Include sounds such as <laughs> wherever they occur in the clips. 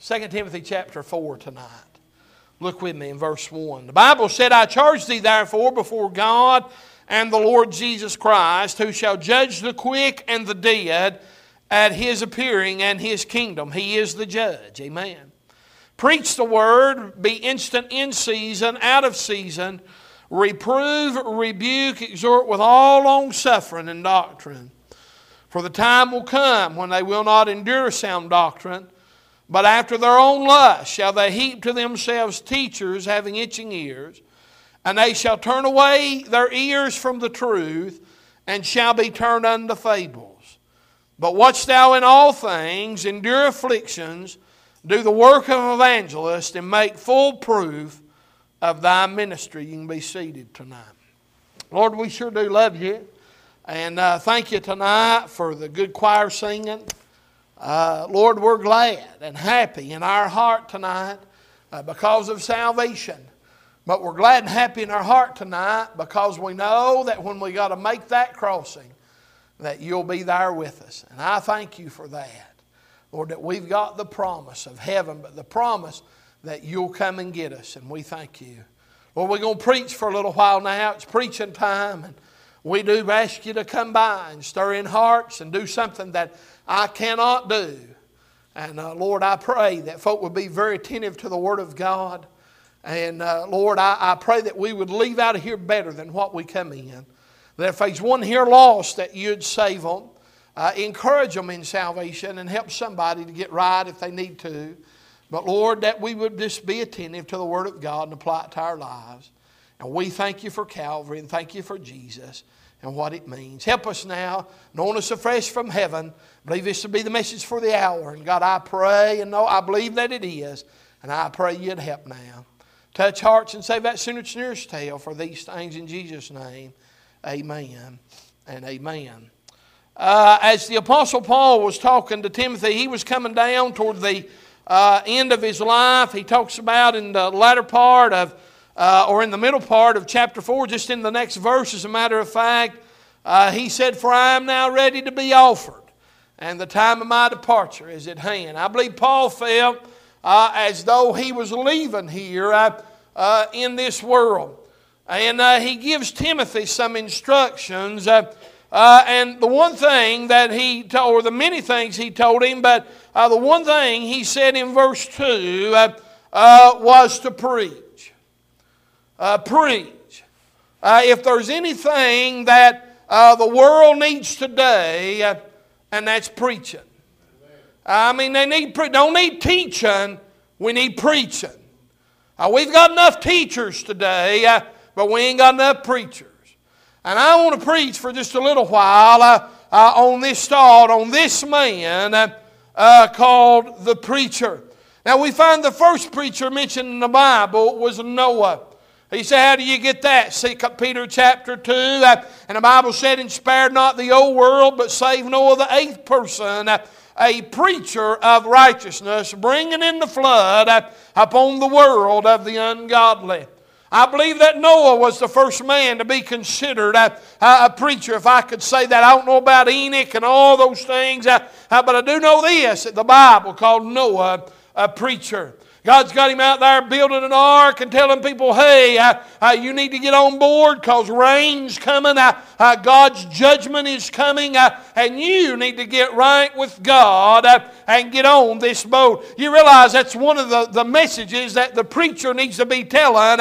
2 Timothy chapter 4 tonight. Look with me in verse 1. The Bible said, I charge thee therefore before God and the Lord Jesus Christ, who shall judge the quick and the dead at his appearing and his kingdom. He is the judge. Amen. Preach the word, be instant in season, out of season, reprove, rebuke, exhort with all long suffering and doctrine. For the time will come when they will not endure sound doctrine but after their own lust shall they heap to themselves teachers having itching ears, and they shall turn away their ears from the truth, and shall be turned unto fables. But watch thou in all things, endure afflictions, do the work of an evangelist, and make full proof of thy ministry. You can be seated tonight. Lord, we sure do love you. And uh, thank you tonight for the good choir singing. Uh, Lord, we're glad and happy in our heart tonight uh, because of salvation. But we're glad and happy in our heart tonight because we know that when we got to make that crossing, that you'll be there with us. And I thank you for that. Lord, that we've got the promise of heaven, but the promise that you'll come and get us. And we thank you. Well, we're going to preach for a little while now. It's preaching time. And we do ask you to come by and stir in hearts and do something that I cannot do. And uh, Lord, I pray that folk would be very attentive to the Word of God. And uh, Lord, I, I pray that we would leave out of here better than what we come in. That if there's one here lost, that you'd save them, uh, encourage them in salvation, and help somebody to get right if they need to. But Lord, that we would just be attentive to the Word of God and apply it to our lives. And we thank you for Calvary and thank you for Jesus and what it means. Help us now, knowing us afresh from heaven. believe this to be the message for the hour. And God, I pray and know I believe that it is. And I pray you'd help now. Touch hearts and save that sinner's nearest tail for these things in Jesus' name. Amen and amen. Uh, as the Apostle Paul was talking to Timothy, he was coming down toward the uh, end of his life. He talks about in the latter part of uh, or in the middle part of chapter 4, just in the next verse, as a matter of fact, uh, he said, For I am now ready to be offered, and the time of my departure is at hand. I believe Paul felt uh, as though he was leaving here uh, uh, in this world. And uh, he gives Timothy some instructions. and the one thing that he told, or the many things he told him, but the one thing he said in verse 2 was to preach uh, preach. Uh, if there's anything that uh, the world needs today, uh, and that's preaching. I mean, they need pre- don't need teaching. We need preaching. Uh, we've got enough teachers today, uh, but we ain't got enough preachers. And I want to preach for just a little while on this thought, on this man called the preacher. Now, we find the first preacher mentioned in the Bible was Noah. He said, How do you get that? See Peter chapter 2. Uh, and the Bible said, And not the old world, but saved Noah, the eighth person, uh, a preacher of righteousness, bringing in the flood uh, upon the world of the ungodly. I believe that Noah was the first man to be considered a, a, preacher, if I could say that. I don't know about Enoch and all those things, but I do know this that the Bible called Noah a preacher. God's got him out there building an ark and telling people, hey, uh, uh, you need to get on board because rain's coming, uh, God's judgment is coming, and you need to get right with God and get on this boat. You realize that's one of the, the messages that the preacher needs to be telling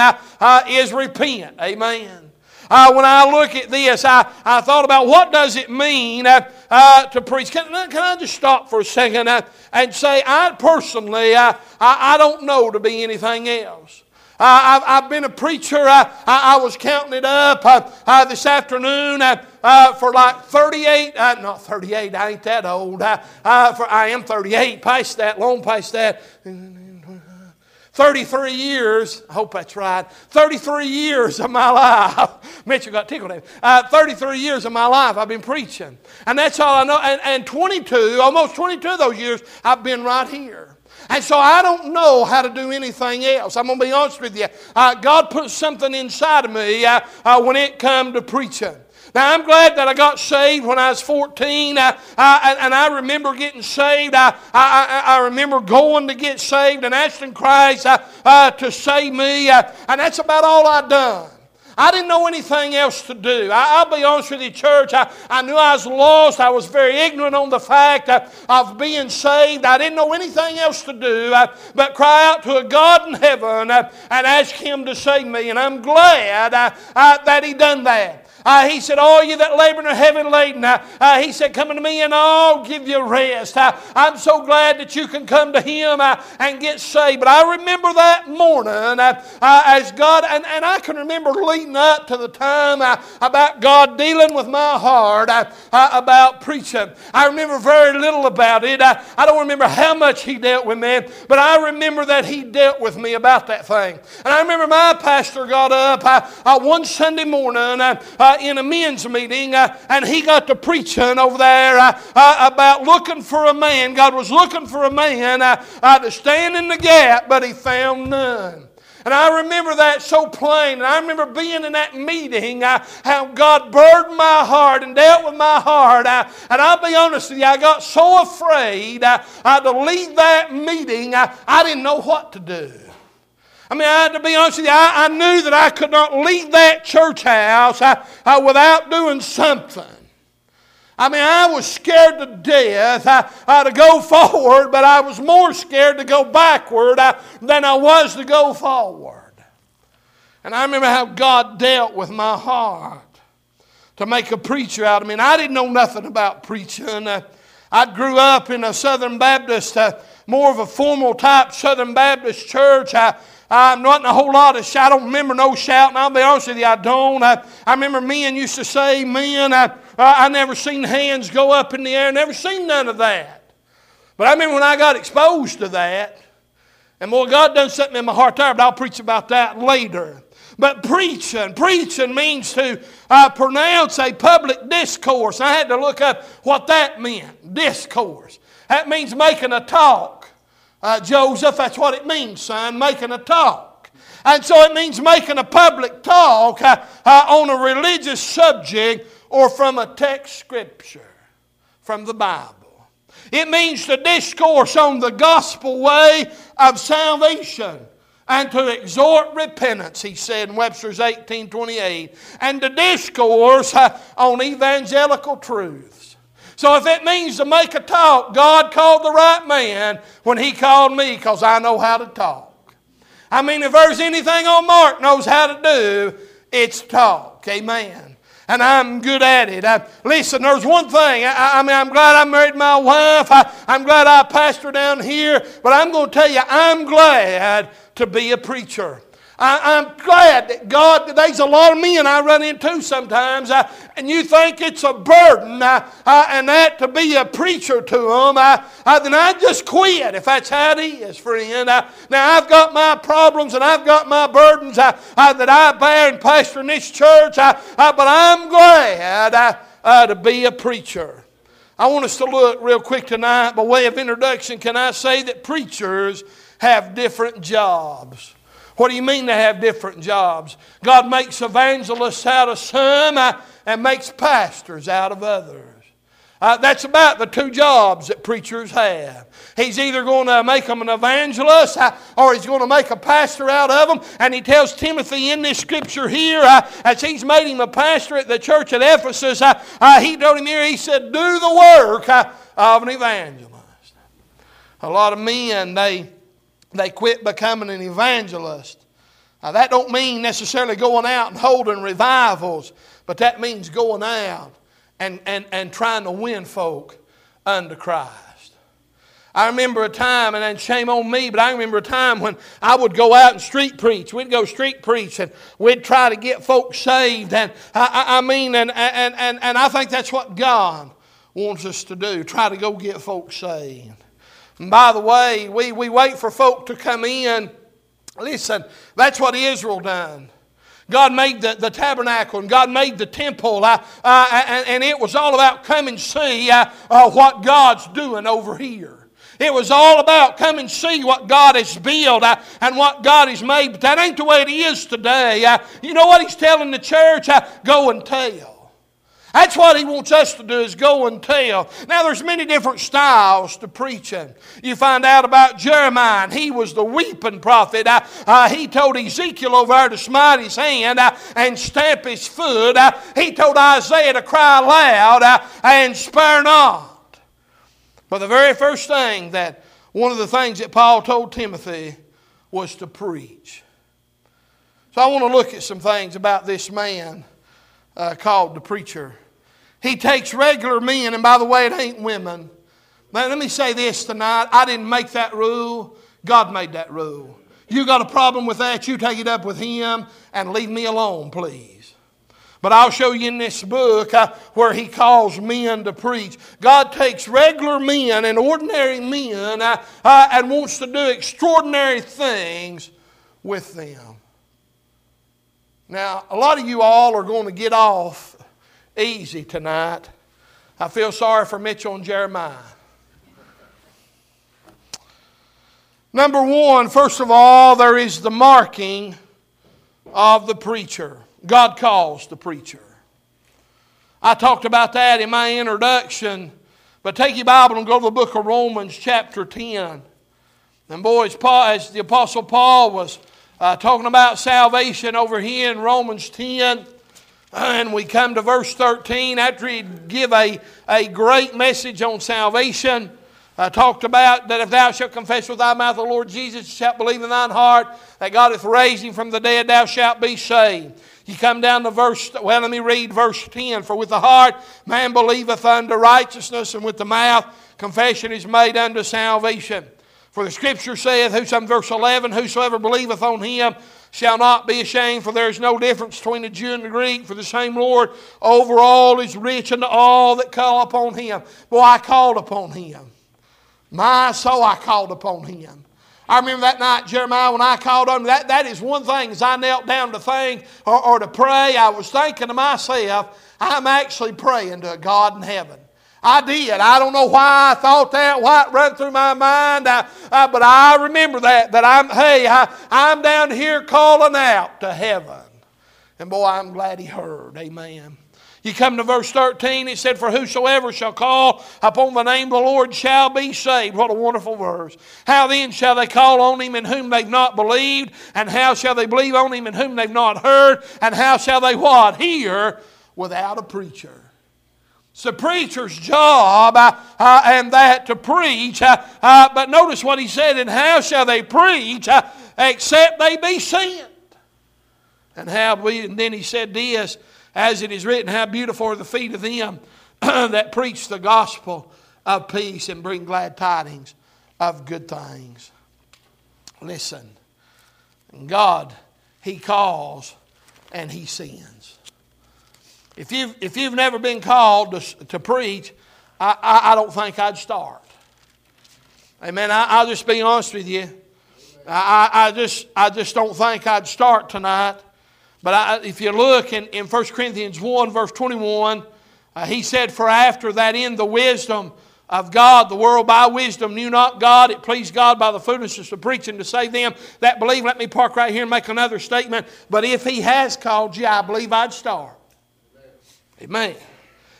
is repent. Amen. Uh, when I look at this, I, I thought about what does it mean uh, uh, to preach. Can, can I just stop for a second uh, and say, I personally, uh, I, I don't know to be anything else. I've, I've, been a preacher. I, I, was counting it up uh, uh, this afternoon uh, uh for like 38, not 38, I ain't that old. for, I am 38, past that, long past that. 33 years, I hope that's right, 33 years of my life. <laughs> Mitchell got tickled uh, 33 years of my life I've been preaching. And that's all I know. And, and 22, almost 22 of those years, I've been right here. And so I don't know how to do anything else. I'm going to be honest with you. Uh, God put something inside of me uh, uh when it come to preaching. Now, I'm glad that I got saved when I was 14, uh, I, and I remember getting saved. I, I, I, remember going to get saved and asking Christ uh, uh, to save me, uh, and that's about all I'd done. I didn't know anything else to do. I, will be honest with you, church. I, I knew I was lost. I was very ignorant on the fact of, of being saved. I didn't know anything else to do uh, but cry out to a God in heaven uh, and ask Him to save me. And I'm glad uh, uh that He done that. Uh, he said, All you that labor and are heavy laden, uh, uh, he said, Come unto me and I'll give you rest. Uh, I'm so glad that you can come to him uh, and get saved. But I remember that morning as God, and, and I can remember leading up to the time about God dealing with my heart about preaching. I remember very little about it. I don't remember how much he dealt with me, but I remember that he dealt with me about that thing. And I remember my pastor got up one Sunday morning in a men's meeting, uh, and he got to preaching over there uh, uh, about looking for a man. God was looking for a man to stand in the gap, but he found none. And I remember that so plain. And I remember being in that meeting, uh, how God burdened my heart and dealt with my heart. Uh, and I'll be honest with you, I got so afraid uh, to leave that meeting, I didn't know what to do. I mean, I, to be honest with you, I, I, knew that I could not leave that church house uh, without doing something. I mean, I was scared to death uh to go <laughs> forward, but I was more scared to go backward than I was to go forward. And I remember how God dealt with my heart to make a preacher out of me. And I didn't know nothing about preaching. Uh, I grew up in a Southern Baptist, uh, more of a formal type Southern Baptist church. I, I'm not in a whole lot of shout. I don't remember no shouting. I'll be honest with you, I don't. I, I remember men used to say, men, I, I never seen hands go up in the air, never seen none of that. But I remember when I got exposed to that, and boy, God done something in my heart there, but I'll preach about that later. But preaching, preaching means to uh, pronounce a public discourse. I had to look up what that meant discourse. That means making a talk. Uh, Joseph, that's what it means, son, making a talk. And so it means making a public talk uh, uh, on a religious subject or from a text scripture, from the Bible. It means to discourse on the gospel way of salvation and to exhort repentance, he said in Webster's 1828, and to discourse uh, on evangelical truths. So if it means to make a talk, God called the right man when He called me because I know how to talk. I mean, if there's anything on Mark knows how to do, it's talk. Amen. And I'm good at it. I, listen, there's one thing. I, I, mean, I'm glad I married my wife. I, I'm glad I pastor down here. But I'm going to tell you, I'm glad to be a preacher. I, am glad that God, there's a lot of men I run into sometimes, uh, and you think it's a burden, uh, uh, and that to be a preacher to them, then I just quit if that's how it is, friend. Now, I've got my problems and I've got my burdens that I bear and pastor in this church, but I'm glad to be a preacher. I want us to look real quick tonight, by way of introduction. Can I say that preachers have different jobs? What do you mean they have different jobs? God makes evangelists out of some uh, and makes pastors out of others. Uh, that's about the two jobs that preachers have. He's either going to make them an evangelist uh, or he's going to make a pastor out of them. And he tells Timothy in this scripture here, uh, as he's made him a pastor at the church at Ephesus, uh, uh, he told him here, he said, Do the work uh, of an evangelist. A lot of men, they they quit becoming an evangelist. Now, that don't mean necessarily going out and holding revivals, but that means going out and, and, and trying to win folk unto Christ. I remember a time, and then shame on me, but I remember a time when I would go out and street preach. We'd go street preach, and we'd try to get folks saved. And I, I mean, and, and, and, and I think that's what God wants us to do try to go get folks saved. And by the way, we, we wait for folk to come in. Listen, that's what Israel done. God made the, the tabernacle and God made the temple, uh, uh, and, and, it was all about come and see uh, uh, what God's doing over here. It was all about come and see what God has built uh, and what God has made. But that ain't the way it is today. Uh, you know what He's telling the church? go and tell. That's what he wants us to do is go and tell. Now there's many different styles to preaching. You find out about Jeremiah, and he was the weeping prophet. Uh, uh, he told Ezekiel over there to smite his hand uh, and stamp his foot. Uh, he told Isaiah to cry loud uh, and spare not. But the very first thing that one of the things that Paul told Timothy was to preach. So I want to look at some things about this man uh, called the preacher. He takes regular men, and by the way, it ain't women. Now, let me say this tonight. I didn't make that rule, God made that rule. You got a problem with that, you take it up with Him and leave me alone, please. But I'll show you in this book uh, where he calls men to preach. God takes regular men and ordinary men uh, uh, and wants to do extraordinary things with them. Now, a lot of you all are going to get off easy tonight. I feel sorry for Mitchell and Jeremiah. Number one, first of all, there is the marking of the preacher. God calls the preacher. I talked about that in my introduction, but take your Bible and go to the book of Romans, chapter 10. And boys, as the Apostle Paul was uh, talking about salvation over here in Romans 10, and we come to verse 13 after he give a, a great message on salvation. I talked about that if thou shalt confess with thy mouth the Lord Jesus, shalt believe in thine heart that God hath raised him from the dead, thou shalt be saved. You come down to verse, well, let me read verse 10. For with the heart man believeth unto righteousness, and with the mouth confession is made unto salvation. For the scripture saith, whosoever, verse 11, whosoever believeth on him shall not be ashamed, for there is no difference between the Jew and the Greek, for the same Lord over all is rich unto all that call upon him. Boy, I called upon him. My soul, I called upon him. I remember that night, Jeremiah, when I called on him, that, that is one thing. As I knelt down to think or, or to pray, I was thinking to myself, I'm actually praying to a God in heaven. I did. I don't know why I thought that, why it ran through my mind, I, I, but I remember that, that I'm, hey, I, I'm down here calling out to heaven. And boy, I'm glad he heard. Amen. You come to verse 13, it said, For whosoever shall call upon the name of the Lord shall be saved. What a wonderful verse. How then shall they call on him in whom they've not believed? And how shall they believe on him in whom they've not heard? And how shall they what? Hear without a preacher. It's the preacher's job, uh, uh, and that to preach. Uh, uh but notice what he said, and how shall they preach uh, except they be sent? And how we, and then he said this, as it is written, How beautiful are the feet of them <clears throat> that preach the gospel of peace and bring glad tidings of good things. Listen, God, He calls and He sends. If you've, if you've never been called to, to preach, I, I, I don't think I'd start. Amen. I, will just be honest with you. I, I, just, I just don't think I'd start tonight. But I, if you look in, in 1 Corinthians 1, verse 21, uh, he said, For after that in the wisdom of God, the world by wisdom knew not God. It pleased God by the foolishness of preaching to save them that believe. Let me park right here and make another statement. But if he has called you, I believe I'd start. Amen.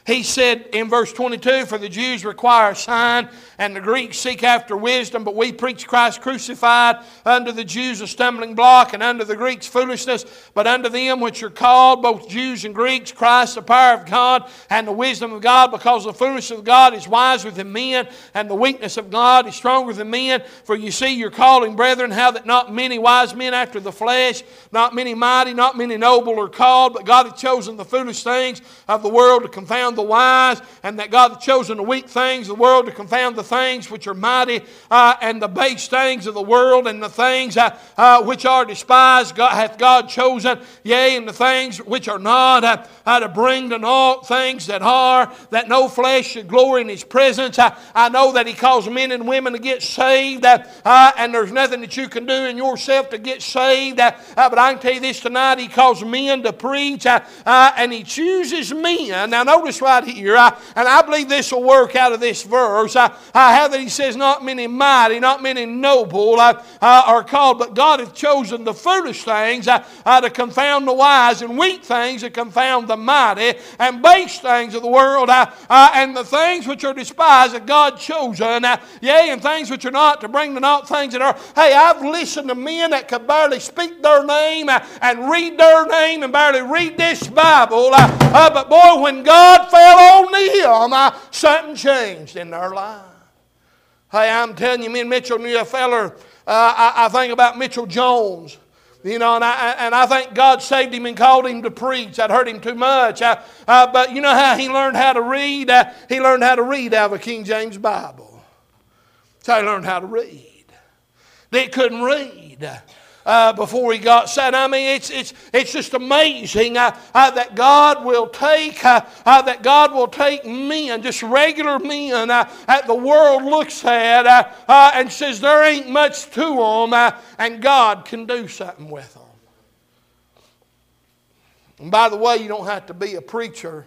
He said in verse 22 For the Jews require a sign, and the Greeks seek after wisdom, but we preach Christ crucified, unto the Jews a stumbling block, and unto the Greeks foolishness, but unto them which are called, both Jews and Greeks, Christ the power of God and the wisdom of God, because the foolishness of God is wiser than men, and the weakness of God is stronger than men. For you see your calling, brethren, how that not many wise men after the flesh, not many mighty, not many noble are called, but God hath chosen the foolish things of the world to confound the wise, and that God hath chosen the weak things of the world to confound the things which are mighty, uh, and the base things of the world, and the things uh, uh, which are despised, God, hath God chosen, yea, and the things which are not, uh, uh, to bring to naught things that are, that no flesh should glory in His presence. I, know that He calls men and women to get saved, uh, and there's nothing that you can do in yourself to get saved. but I can tell you this tonight, He calls men to preach, and He chooses men. Now, notice right here, I, and I believe this will work out of this verse. I, I have that he says, Not many mighty, not many noble uh, uh, are called, but God hath chosen the foolish things uh, uh, to confound the wise, and weak things to confound the mighty, and base things of the world, uh, and the things which are despised that God chosen, yea, and things which are not to bring to naught things that are. Hey, I've listened to men that could barely speak their name and read their name and barely read this Bible. But boy, when God fell on them, uh, something changed in their life. Hey, I'm telling you, me and Mitchell knew a feller. Uh, I, I, think about Mitchell Jones. You know, and I, and I think God saved him and called him to preach. I'd him too much. Uh, uh, but you know how he learned how to read? he learned how to read out of a King James Bible. That's how he learned how to read. They couldn't read uh, before he got saved. I mean, it's, it's, it's just amazing uh, uh, that God will take uh, uh, that God will take men, just regular men, uh, that the world looks at and says there ain't much to them, and God can do something with them. And by the way, you don't have to be a preacher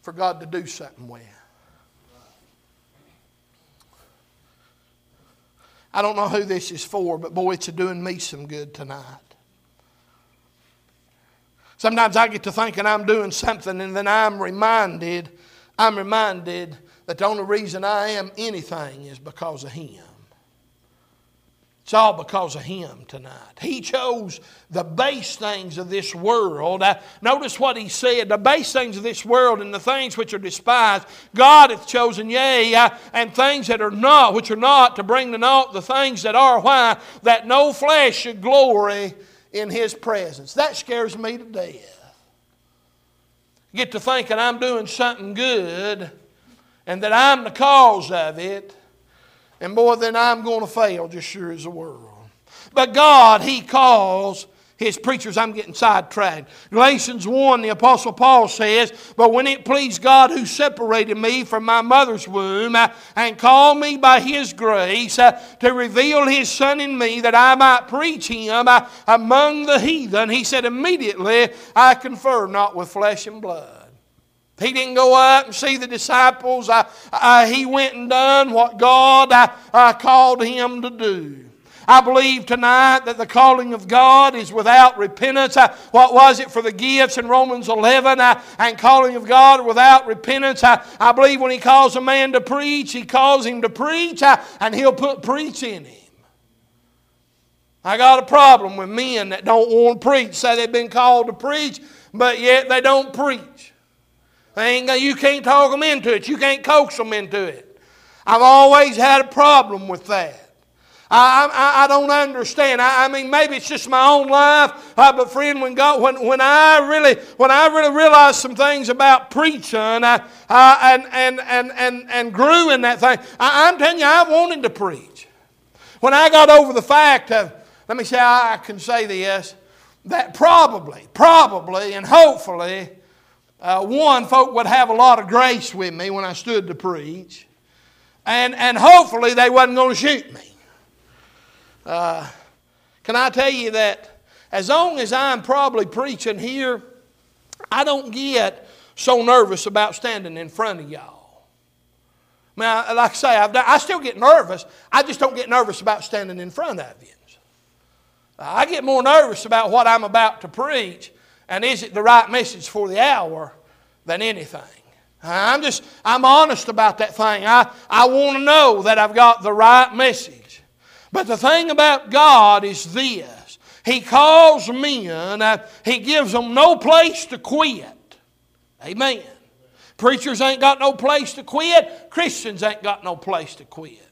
for God to do something with. I don't know who this is for, but boy, it's doing me some good tonight. Sometimes I get to thinking I'm doing something, and then I'm reminded, I'm reminded that the only reason I am anything is because of Him. It's all because of Him tonight. He chose the base things of this world. Uh, notice what He said the base things of this world and the things which are despised, God hath chosen, yea, uh, and things that are not, which are not, to bring to naught the things that are. Why? That no flesh should glory in His presence. That scares me to death. Get to thinking I'm doing something good and that I'm the cause of it and boy, then I'm going to fail just sure as the world. But God, He calls his preachers. I'm getting sidetracked. Galatians 1, the Apostle Paul says, But when it pleased God who separated me from my mother's womb uh, and called me by his grace uh, to reveal his Son in me that I might preach him uh, among the heathen, he said, Immediately I confer not with flesh and blood. He didn't go up and see the disciples. He went and done what God called him to do. I believe tonight that the calling of God is without repentance. What was it for the gifts in Romans 11? Uh, and calling of God without repentance. I believe when He calls a man to preach, He calls him to preach, and He'll put preach in him. I got a problem with men that don't want to preach, say they've been called to preach, but yet they don't preach. You can't talk them into it. You can't coax them into it. I've always had a problem with that. I, I, I don't understand. I, I, mean, maybe it's just my own life, uh, but friend, when God, when, when I really, when I really realized some things about preaching, uh, uh, and, and, and, and, and grew in that thing, I, am telling you, I wanted to preach. When I got over the fact of, let me say, I can say this, that probably, probably, and hopefully, uh, one, folk would have a lot of grace with me when I stood to preach. And, and hopefully they wasn't going to shoot me. Uh, can I tell you that as long as I'm probably preaching here, I don't get so nervous about standing in front of y'all. Mean, like I say, I've I still get nervous. I just don't get nervous about standing in front of you. I get more nervous about what I'm about to preach and is it the right message for the hour than anything. I'm just, I'm honest about that thing. I, I want to know that I've got the right message. But the thing about God is this He calls men, uh, He gives them no place to quit. Amen. Preachers ain't got no place to quit, Christians ain't got no place to quit.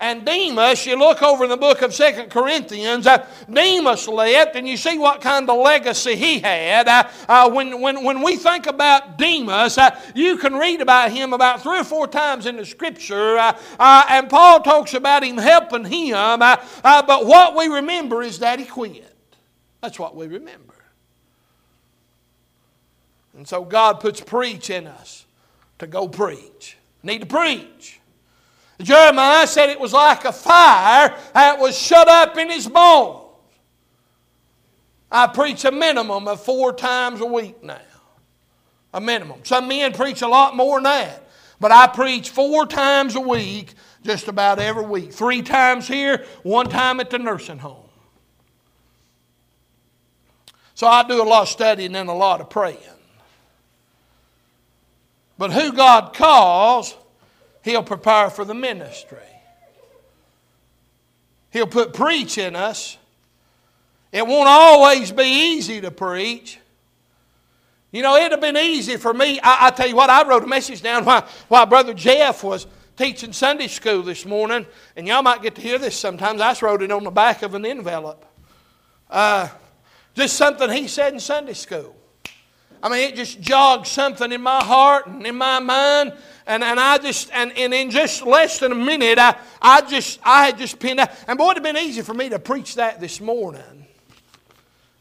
And Demas, you look over in the book of Second Corinthians, uh, Demas left, and you see what kind of legacy he had. Uh, uh, when, when, when we think about Demas, uh, you can read about him about three or four times in the Scripture, uh, uh, and Paul talks about him helping him. but what we remember is that he quit. That's what we remember. And so God puts preach in us to go preach. Need to preach. Jeremiah said it was like a fire that was shut up in his bones. I preach a minimum of four times a week now. A minimum. Some men preach a lot more than that. But I preach four times a week, just about every week. Three times here, one time at the nursing home. So I do a lot of studying and a lot of praying. But who God calls, He'll prepare for the ministry. He'll put preach in us. It won't always be easy to preach. You know, it'd have been easy for me. I, I tell you what, I wrote a message down <laughs> while, while Brother Jeff was teaching Sunday school this morning, and y'all might get to hear this sometimes. I wrote it on the back of an envelope. Uh, just something he said in Sunday school. I mean, it just jogged something in my heart and in my mind. And, and I just, and, and in just less than a minute, I, I just, I had just pinned out. And boy, it'd have been easy for me to preach that this morning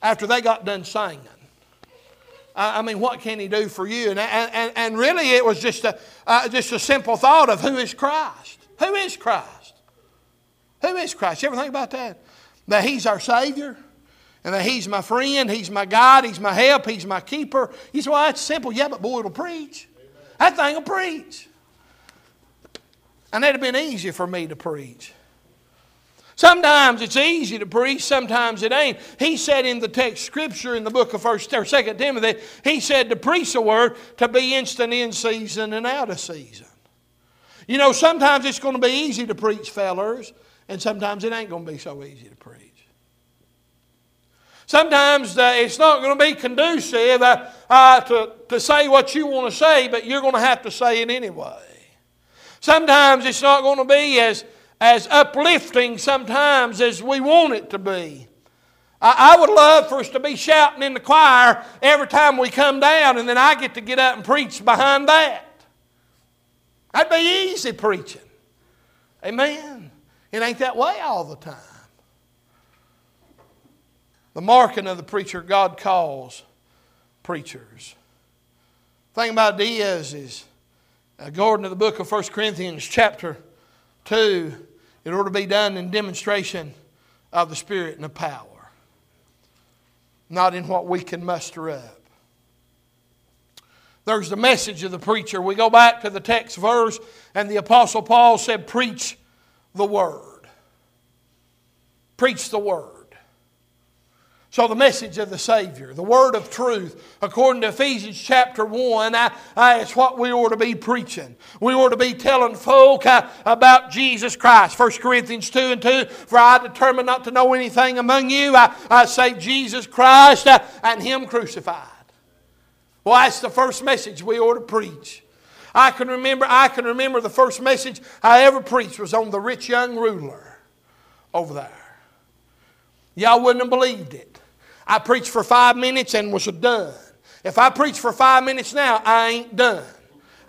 after they got done singing. I, I mean, what can he do for you? And, and, and really, it was just a, uh, just a simple thought of who is Christ? Who is Christ? Who is Christ? You ever think about that? That he's our Savior? And that He's my friend, He's my God, He's my help, He's my keeper. You say, well, that's simple. Yeah, but boy, it'll preach. That thing will preach. And that'd have been easy for me to preach. Sometimes it's easy to preach, sometimes it ain't. He said in the text scripture in the book of First or Second Timothy, he said to preach a word to be instant in season and out of season. You know, sometimes it's going to be easy to preach, fellers, and sometimes it ain't going to be so easy to preach. Sometimes uh, it's not going to be conducive uh, uh, to, to say what you want to say, but you're going to have to say it anyway. Sometimes it's not going to be as, as uplifting sometimes as we want it to be. I, I would love for us to be shouting in the choir every time we come down, and then I get to get up and preach behind that. That'd be easy preaching. Amen. It ain't that way all the time. The marking of the preacher God calls preachers. The thing about it is, is according to the book of 1 Corinthians chapter 2, it ought to be done in demonstration of the Spirit and the power, not in what we can muster up. There's the message of the preacher. We go back to the text verse, and the Apostle Paul said, Preach the word. Preach the word. So, the message of the Savior, the word of truth, according to Ephesians chapter 1, I, I, it's what we ought to be preaching. We ought to be telling folk uh, about Jesus Christ. 1 Corinthians 2 and 2 For I determined not to know anything among you, I, I save Jesus Christ uh, and Him crucified. Well, that's the first message we ought to preach. I can remember, I can remember the first message I ever preached was on the rich young ruler over there. Y'all wouldn't have believed it. I preached for five minutes and was done. If I preach for five minutes now, I ain't done.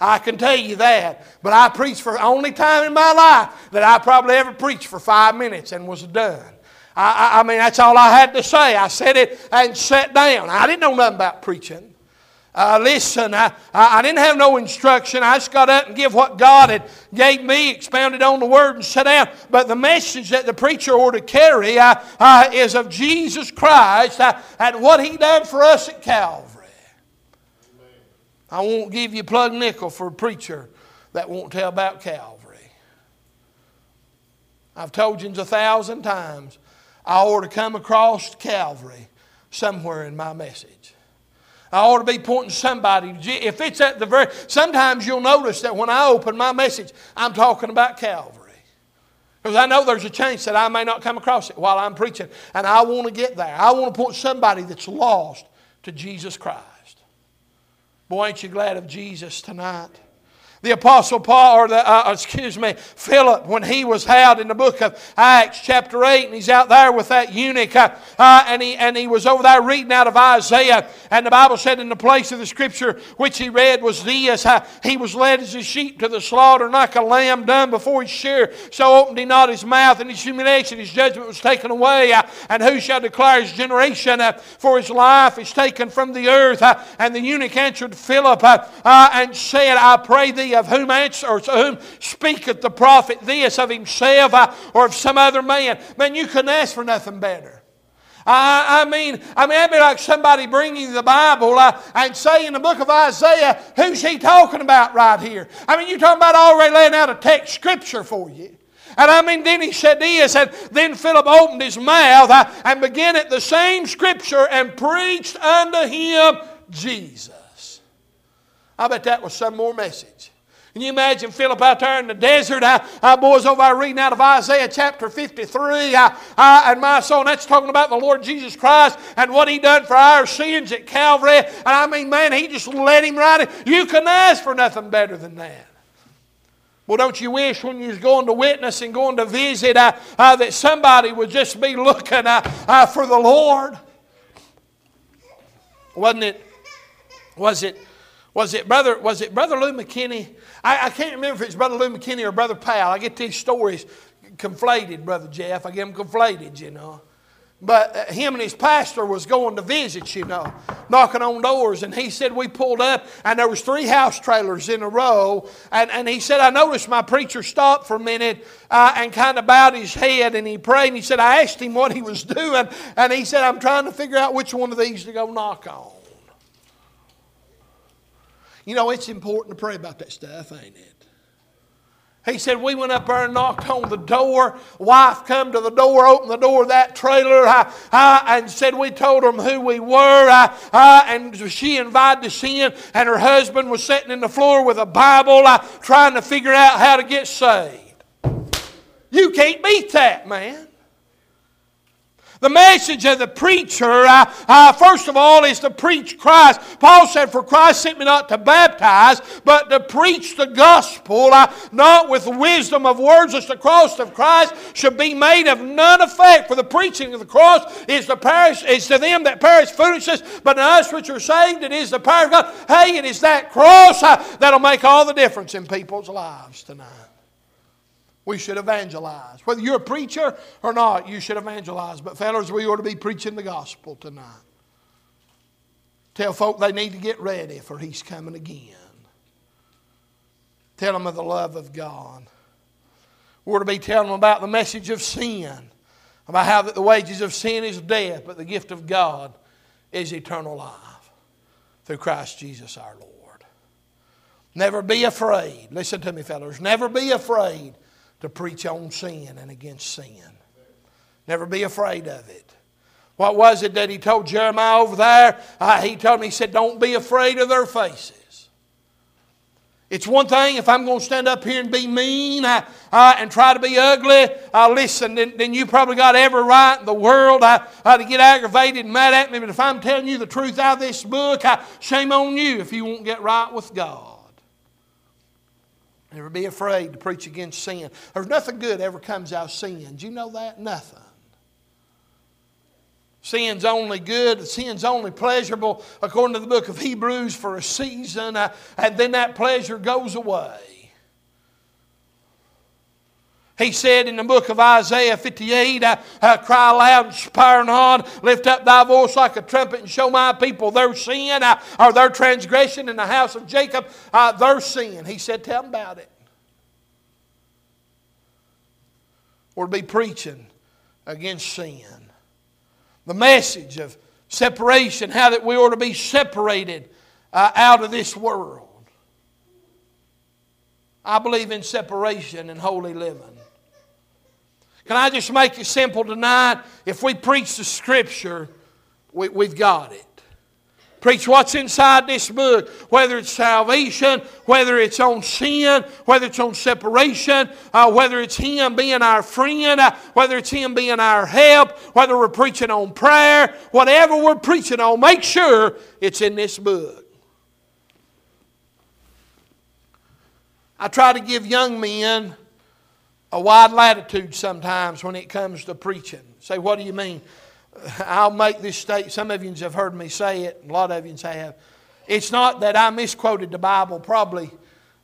I can tell you that. But I preached for only time in my life that I probably ever preached for five minutes and was done. I, I, I mean, that's all I had to say. I said it and sat down. I didn't know nothing about preaching. Uh, listen, I, I didn't have no instruction. I just got up and give what God had gave me, expounded on the Word, and sat down. But the message that the preacher ought to carry uh, uh, is of Jesus Christ uh, and what He done for us at Calvary. I won't give you plug nickel for a preacher that won't tell about Calvary. I've told you a thousand times, I ought to come across Calvary somewhere in my message. I ought to be pointing somebody. If it's at the very, sometimes you'll notice that when I open my message, I'm talking about Calvary. Because I know there's a chance that I may not come across it while I'm preaching. And I want to get there. I want to point somebody that's lost to Jesus Christ. Boy, ain't you glad of Jesus tonight? The apostle paul or the uh, excuse me philip when he was held in the book of acts chapter 8 and he's out there with that eunuch uh, uh, and, he, and he was over there reading out of isaiah and the bible said in the place of the scripture which he read was this uh, he was led as a sheep to the slaughter like a lamb done before his shear. So opened he not his mouth and his humiliation his judgment was taken away uh, and who shall declare his generation uh, for his life is taken from the earth and the eunuch answered philip and said i pray thee of whom answer, or whom speaketh the prophet this of himself uh, or of some other man. Man, you couldn't ask for nothing better. I, I, mean, I mean, that'd be like somebody bringing the Bible uh, and saying in the book of Isaiah, who's he talking about right here? I mean, you're talking about already laying out a text scripture for you. And I mean, then he said this, and then Philip opened his mouth uh, and began at the same scripture and preached unto him Jesus. I bet that was some more message. Can you imagine Philip out there in the desert? I, I boys over there reading out of Isaiah chapter 53. I, I, and my soul, that's talking about the Lord Jesus Christ and what He done for our sins at Calvary. And I mean, man, He just let Him right in. You can ask for nothing better than that. Well, don't you wish when you was going to witness and going to visit uh, uh, that somebody would just be looking uh, uh for the Lord? Wasn't it? Was it? Was it brother? Was it brother Lou McKinney? I, I can't remember if it's brother Lou McKinney or brother Powell. I get these stories conflated, brother Jeff. I get them conflated, you know. But uh, him and his pastor was going to visit, you know, knocking on doors. And he said, we pulled up and there was three house trailers in a row. And, and he said, I noticed my preacher stopped for a minute uh, and kind of bowed his head and he prayed. And he said, I asked him what he was <laughs> doing. And he said, I'm trying to figure out which one of these to go knock on. You know, it's important to pray about that stuff, ain't it? He said, We went up there and knocked on the door. Wife come to the door, opened the door of that trailer, uh, uh, and said, We told them who we were. Uh, uh and she invited us in, and her husband was sitting in the floor with a Bible trying to figure out how to get saved. You can't beat that, man. The message of the preacher, uh, uh, first of all, is to preach Christ. Paul said, For Christ sent me not to baptize, but to preach the gospel, uh, not with wisdom of words, lest the cross of Christ should be made of none effect. For the preaching of the cross is, the perish, is to them that perish foolishness, but to us which are saved, it is the power of God. Hey, it is that cross uh, that'll make all the difference in people's lives tonight. We should evangelize. Whether you're a preacher or not, you should evangelize. But, fellas, we ought to be preaching the gospel tonight. Tell folk they need to get ready for He's coming again. Tell them of the love of God. We're to be telling them about the message of sin, about how that the wages of sin is death, but the gift of God is eternal life through Christ Jesus our Lord. Never be afraid. Listen to me, fellas. Never be afraid to preach on sin and against sin. Never be afraid of it. What was it that he told Jeremiah over there? Uh, he told me, he said, Don't be afraid of their faces. It's one thing if I'm going to stand up here and be mean uh, uh, and try to be ugly, uh, listen, then, then, you probably got every right in the world uh, uh, to get aggravated and mad at me. But if I'm telling you the truth out of this book, shame on you if you won't get right with God. Never be afraid to preach against sin. There's nothing good ever comes out of sin. Do you know that? Nothing. Sin's only good, sin's only pleasurable, according to the book of Hebrews, for a season, uh, and then that pleasure goes away. He said in the book of Isaiah 58, uh, uh, Cry loud and spare not, lift up thy voice like a trumpet, and show my people their sin uh, or their transgression in the house of Jacob, uh, their sin. He said, Tell them about it. Or to be preaching against sin. The message of separation, how that we ought to be separated uh, out of this world. I believe in separation and holy living. Can I just make it simple tonight? If we preach the Scripture, we, we've got it. Preach what's inside this book, whether it's salvation, whether it's on sin, whether it's on separation, uh, whether it's Him being our friend, uh, whether it's Him being our help, whether we're preaching on prayer, whatever we're preaching on, make sure it's in this book. I try to give young men a wide latitude sometimes when it comes to preaching. Say, what do you mean? I'll make this state. Some of you have heard me say it, a lot of you have. It's not that I misquoted the Bible. Probably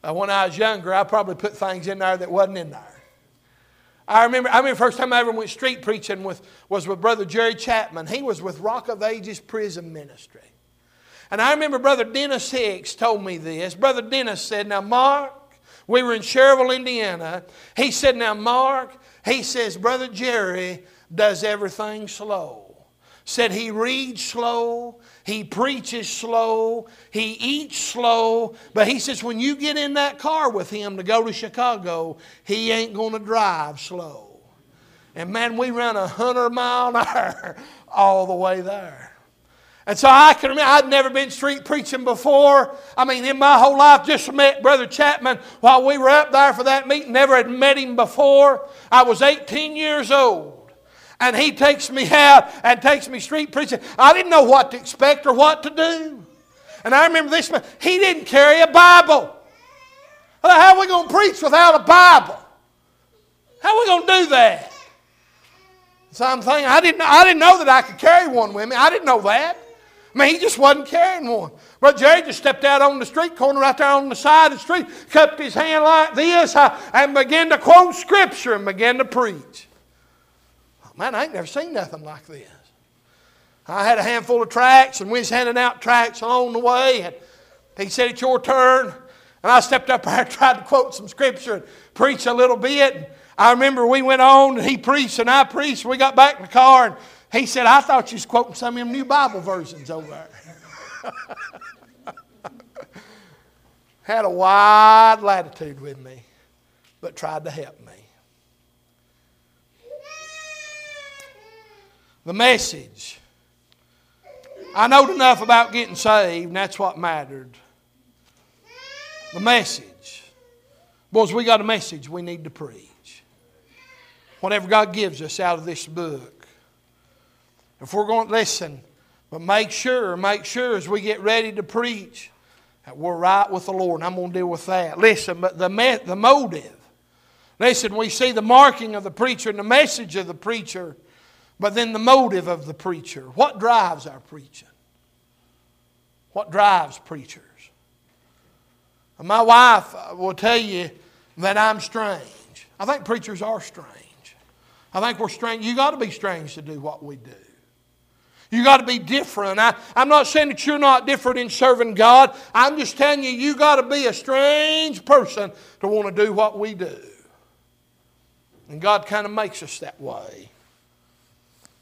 uh, when I was younger, I probably put things in there that wasn't in there. I remember, I remember the first time I ever went street preaching with, was with Brother Jerry Chapman. He was with Rock of Ages Prison Ministry. And I remember Brother Dennis Hicks told me this. Brother Dennis said, Now, Mark, we were in Schererville, Indiana. He said, Now, Mark, he says, Brother Jerry does everything slow. said he reads slow, he preaches slow, he eats slow, but he says when you get in that car with him to go to Chicago, he ain't going to drive slow. And man, we ran a hundred mile an hour <laughs> all the way there. And so I can remember, I'd never been street preaching before. I mean, in my whole life, just met Brother Chapman while we were up there for that meeting. Never had met him before. I was 18 years old. And he takes me out and takes me street preaching. I didn't know what to expect or what to do. And I remember this man, he didn't carry a Bible. How are we going to preach without a Bible? How are we going to do that? So I'm thinking, I didn't, I didn't know that I could carry one with me. I didn't know that. I mean, he just wasn't carrying one. But Jerry just stepped out on the street corner right there on the side of the street, cupped his hand like this, uh, and began to quote Scripture and began to preach. Man, I ain't never seen nothing like this. I had a handful of tracts, and we was handing out tracts along the way. And he said, It's your turn. And I stepped up there <laughs> and tried to quote some Scripture and preach a little bit. And I remember we went on, and he preached, and I preached. We got back in the car, and he said, I thought you was quoting some of them new Bible versions over there. <laughs> Had a wide latitude with me, but tried to help me. The message. I knowed enough about getting saved, and that's what mattered. The message. Boys, we got a message we need to preach. Whatever God gives us out of this book. If we're going to listen, but make sure, make sure as we get ready to preach that we're right with the Lord. And I'm going to deal with that. Listen, but the, me- the motive. Listen, we see the marking of the preacher and the message of the preacher, but then the motive of the preacher. What drives our preaching? What drives preachers? And my wife uh, will tell you that I'm strange. I think preachers are strange. I think we're strange. You got to be strange to do what we do. You got to be different. I, I'm not saying that you're not different in serving God. I'm just telling you, you got to be a strange person to want to do what we do. And God kind of makes us that way.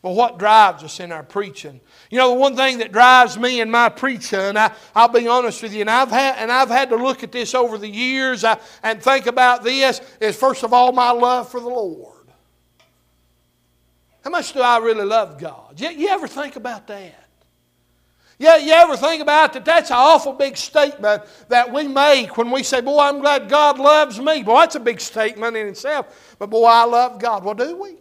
But what drives us in our preaching? You know, the one thing that drives me in my preaching, I, will be honest with you, and I've, had, and I've had to look at this over the years I, and think about this, is first of all my love for the Lord. How much do I really love God? You, you ever think about that? Yeah, you ever think about that? That's an awful big statement that we make when we say, Boy, I'm glad God loves me. Boy, that's a big statement in itself. But boy, I love God. Well, do we?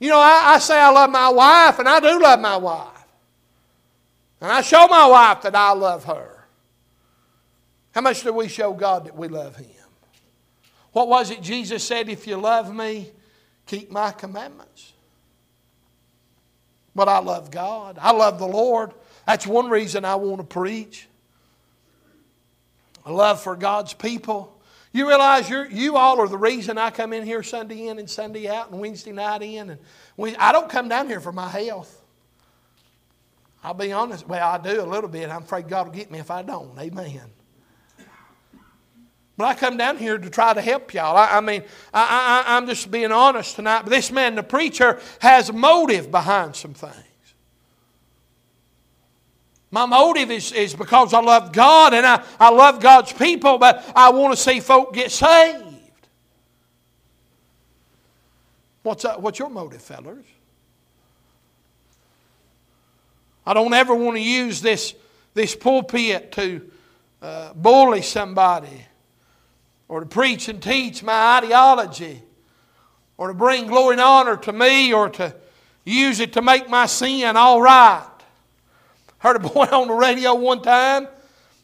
You know, I, I say I love my wife, and I do love my wife. And I show my wife that I love her. How much do we show God that we love Him? What was it Jesus said? If you love me, keep my commandments. But I love God. I love the Lord. That's one reason I want to preach. A love for God's people. You realize you you all are the reason I come in here Sunday in and Sunday out and Wednesday night in. And we, I don't come down here for my health. I'll be honest. Well, I do a little bit. I'm afraid God will get me if I don't. Amen. But I come down here to try to help y'all. I, I mean, I, I, I'm just being honest tonight. But this man, the preacher, has a motive behind some things. My motive is, is because I love God and I, I love God's people, but I want to see folk get saved. What's, that, what's your motive, fellas? I don't ever want to use this, this pulpit to uh, bully somebody or to preach and teach my ideology or to bring glory and honor to me or to use it to make my sin all right. Heard a boy <laughs> on the radio one time.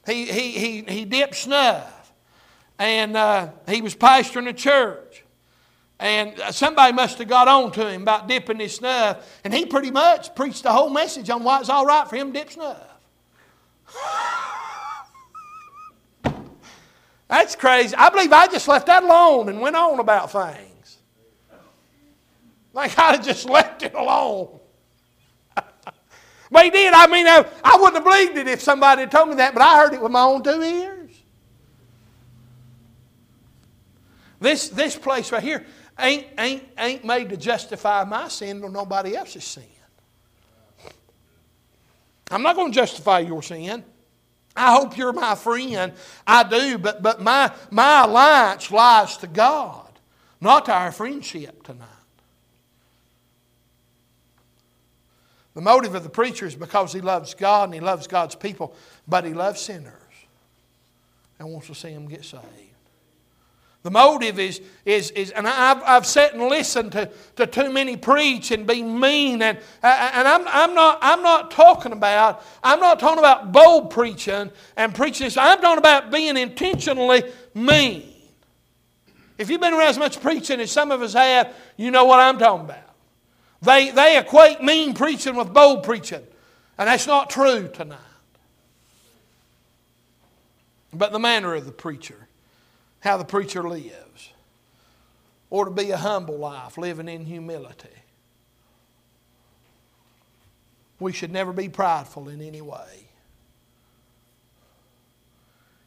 He, he, he, he dipped snuff. And uh, he was pastoring a church. And somebody must have got on to him about dipping his snuff. And he pretty much preached the whole message on why it's all right for him to dip snuff. <laughs> That's crazy. I believe I just left that alone and went on about things. Like <laughs> have just left it alone. <laughs> but he did. I mean, I, I wouldn't have believed it if somebody had told me that, but I heard it with my own two ears. This, this place right here, ain't, ain't, ain't made to justify my sin nor nobody else's sin. I'm not going to justify your sin. I hope you're my friend. I do, but, but my, my alliance lies to God, not to our friendship tonight. The motive of the preacher is because he loves God and he loves God's people, but he loves sinners and wants to see them get saved. The motive is, is, is and I've, I've sat and listened to, to too many preach and be mean, and, and I'm, I'm, not, I'm not talking about, I'm not talking about bold preaching and preaching this. I'm talking about being intentionally mean. If you've been around as much preaching as some of us have, you know what I'm talking about. They, they equate mean preaching with bold preaching, and that's not true tonight. But the manner of the preacher how the preacher lives, or to be a humble life, living in humility. We should never be prideful in any way.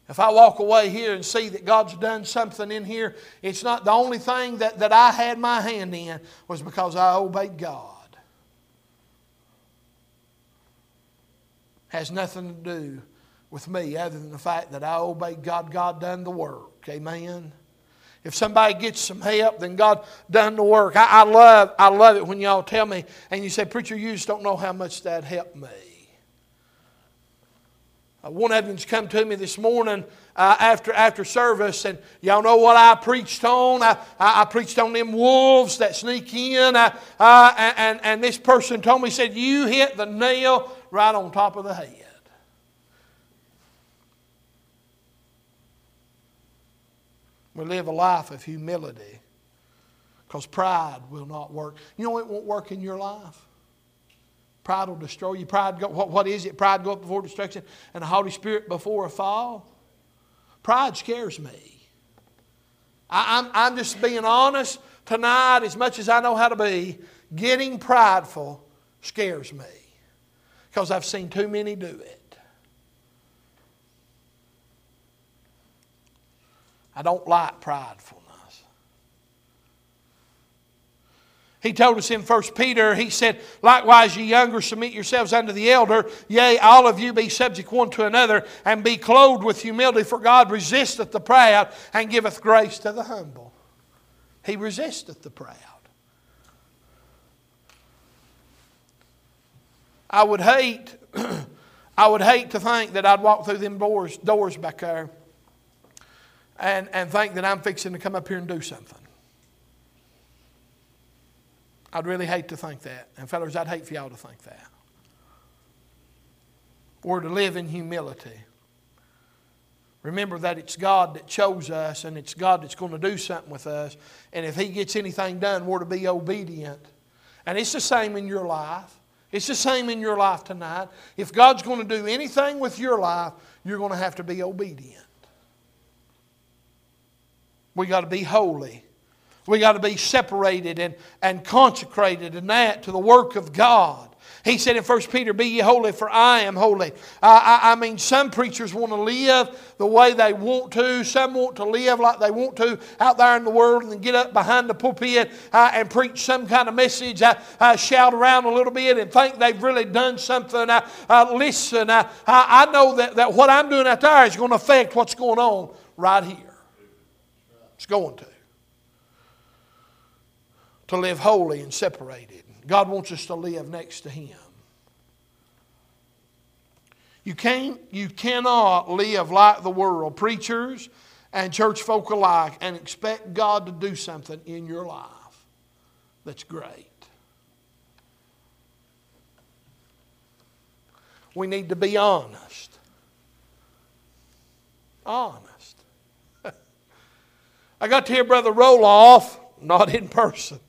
If I walk away here and see that God's done something in here, it's not the only thing that, that I had my hand in was because I obeyed God. Has nothing to do with me other than the fact that I obeyed God. God done the work. Amen. If somebody gets some help, then God done the work. I, I, love, I love it when y'all tell me, and you say, Preacher, you just don't know how much that helped me. Uh, one of them's come to me this morning uh, after, after service, and y'all know what I preached on? I, I, I preached on them wolves that sneak in, uh, uh and, and this person told me, said, You hit the nail right on top of the head. We live a life of humility because pride will not work. You know it won't work in your life? Pride will destroy you. Pride, go, what, what is it? Pride go up before destruction and the Holy Spirit before a fall. Pride scares me. I, I'm, I'm just being honest tonight, as much as I know how to be. Getting prideful scares me because I've seen too many do it. I don't like pridefulness. He told us in 1 Peter, he said, Likewise, ye younger, submit yourselves unto the elder. Yea, all of you be subject one to another, and be clothed with humility, for God resisteth the proud and giveth grace to the humble. He resisteth the proud. I would hate, <clears throat> I would hate to think that I'd walk through them doors, doors back there and, and think that I'm fixing to come up here and do something. I'd really hate to think that. And, fellas, I'd hate for y'all to think that. Or to live in humility. Remember that it's God that chose us and it's God that's going to do something with us. And if He gets anything done, we're to be obedient. And it's the same in your life. It's the same in your life tonight. If God's going to do anything with your life, you're going to have to be obedient. We got to be holy. We got to be separated and, and consecrated and that to the work of God. He said in 1 Peter, Be ye holy, for I am holy. I, I, mean, some preachers want to live the way they want to. Some want to live like they want to out there in the world and then get up behind the pulpit uh, and preach some kind of message, uh, uh, shout around a little bit and think they've really done something. Uh, uh, listen, uh, I, I know that, that what I'm doing out there is going to affect what's going on right here. It's going to. To live holy and separated. God wants us to live next to Him. You, can't, you cannot live like the world, preachers and church folk alike, and expect God to do something in your life that's great. We need to be honest. Honest. I got to hear Brother Roloff, not in person,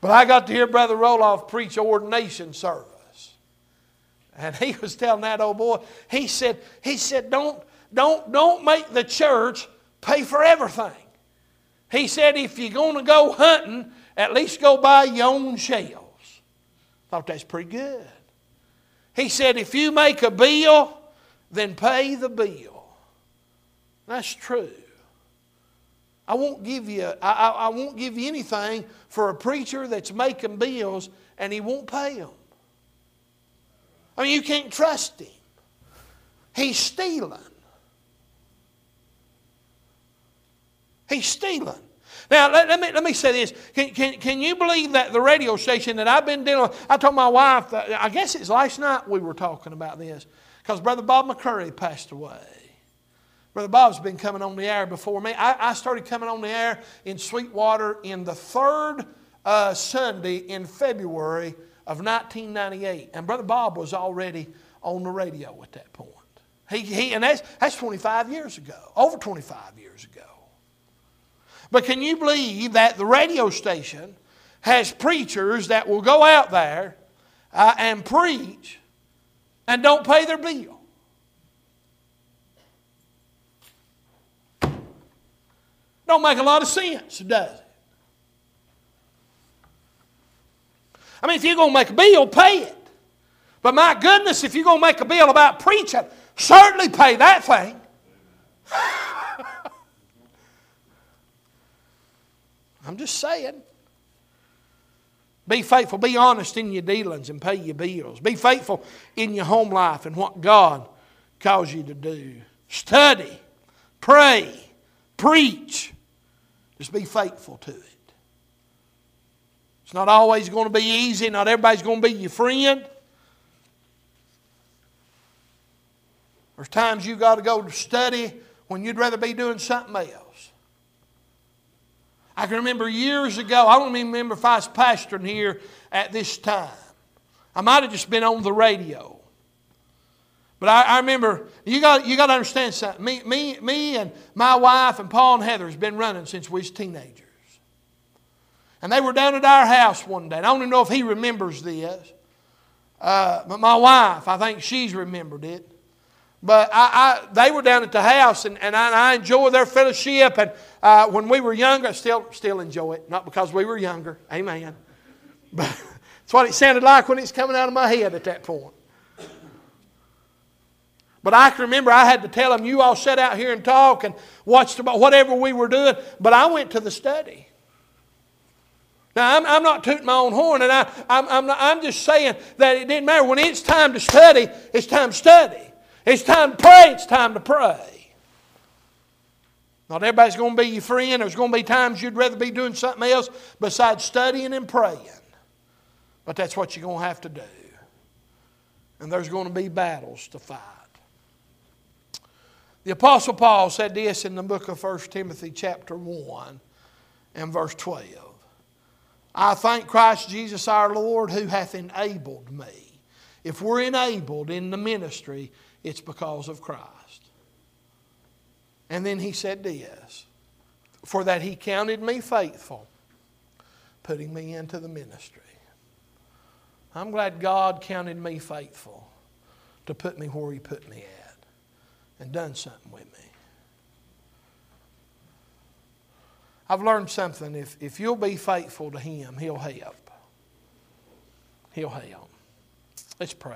but I got to hear Brother Roloff preach ordination service. And he was telling that old boy, he said, he said, don't, don't, don't make the church pay for everything. He said, if you're going to go hunting, at least go buy your own shells. Thought that's pretty good. He said, if you make a bill, then pay the bill. That's true. I won't give you, I, I, I won't give you anything for a preacher that's making bills and he won't pay them. I mean, you can't trust him. He's stealing. He's stealing. Now, let, let, me, let me say this. Can, can, can you believe that the radio station that I've been dealing with, I told my wife, I guess it's last night we were talking about this, because Brother Bob McCurry passed away. Brother Bob's been coming on the air before me. I, I started coming on the air in Sweetwater in the third uh, Sunday in February of 1998. And Brother Bob was already on the radio at that point. He, he, and that's, that's 25 years ago, over 25 years ago. But can you believe that the radio station has preachers that will go out there uh, and preach and don't pay their bill? Don't make a lot of sense, does it? I mean, if you're going to make a bill, pay it. But my goodness, if you're going to make a bill about preaching, certainly pay that thing. <laughs> I'm just saying. Be faithful. Be honest in your dealings and pay your bills. Be faithful in your home life and what God calls you to do. Study, pray, preach. Just be faithful to it. It's not always going to be easy. Not everybody's going to be your friend. There's times you've got to go to study when you'd rather be doing something else. I can remember years ago, I don't even remember if I was pastoring here at this time. I might have just been on the radio. But I, I, remember, you got, you got to understand something. Me, me, me and my wife and Paul and Heather has been running since we was teenagers. And they were down at our house one day. And I don't even know if he remembers this. Uh, but my wife, I think she's remembered it. But I, I, they were down at the house, and, and I, I enjoy their fellowship. And uh, when we were younger, I still, still enjoy it. Not because we were younger, amen. <laughs> But that's what it sounded like when it's coming out of my head at that point. But I can remember I had to tell them, you all sit out here and talk and watched about whatever we were doing. But I went to the study. Now, I'm, I'm not tooting my own horn, and I, I'm, I'm, not, I'm just saying that it didn't matter. When it's time to study, it's time to study. It's time to pray, it's time to pray. Not everybody's going to be your friend. There's going to be times you'd rather be doing something else besides studying and praying. But that's what you're going to have to do. And there's going to be battles to fight. The Apostle Paul said this in the book of 1 Timothy, chapter 1, and verse 12. I thank Christ Jesus our Lord who hath enabled me. If we're enabled in the ministry, it's because of Christ. And then he said this For that he counted me faithful, putting me into the ministry. I'm glad God counted me faithful to put me where he put me at and done something with me. I've learned something. If, if you'll be faithful to him, he'll help. He'll help. Let's pray.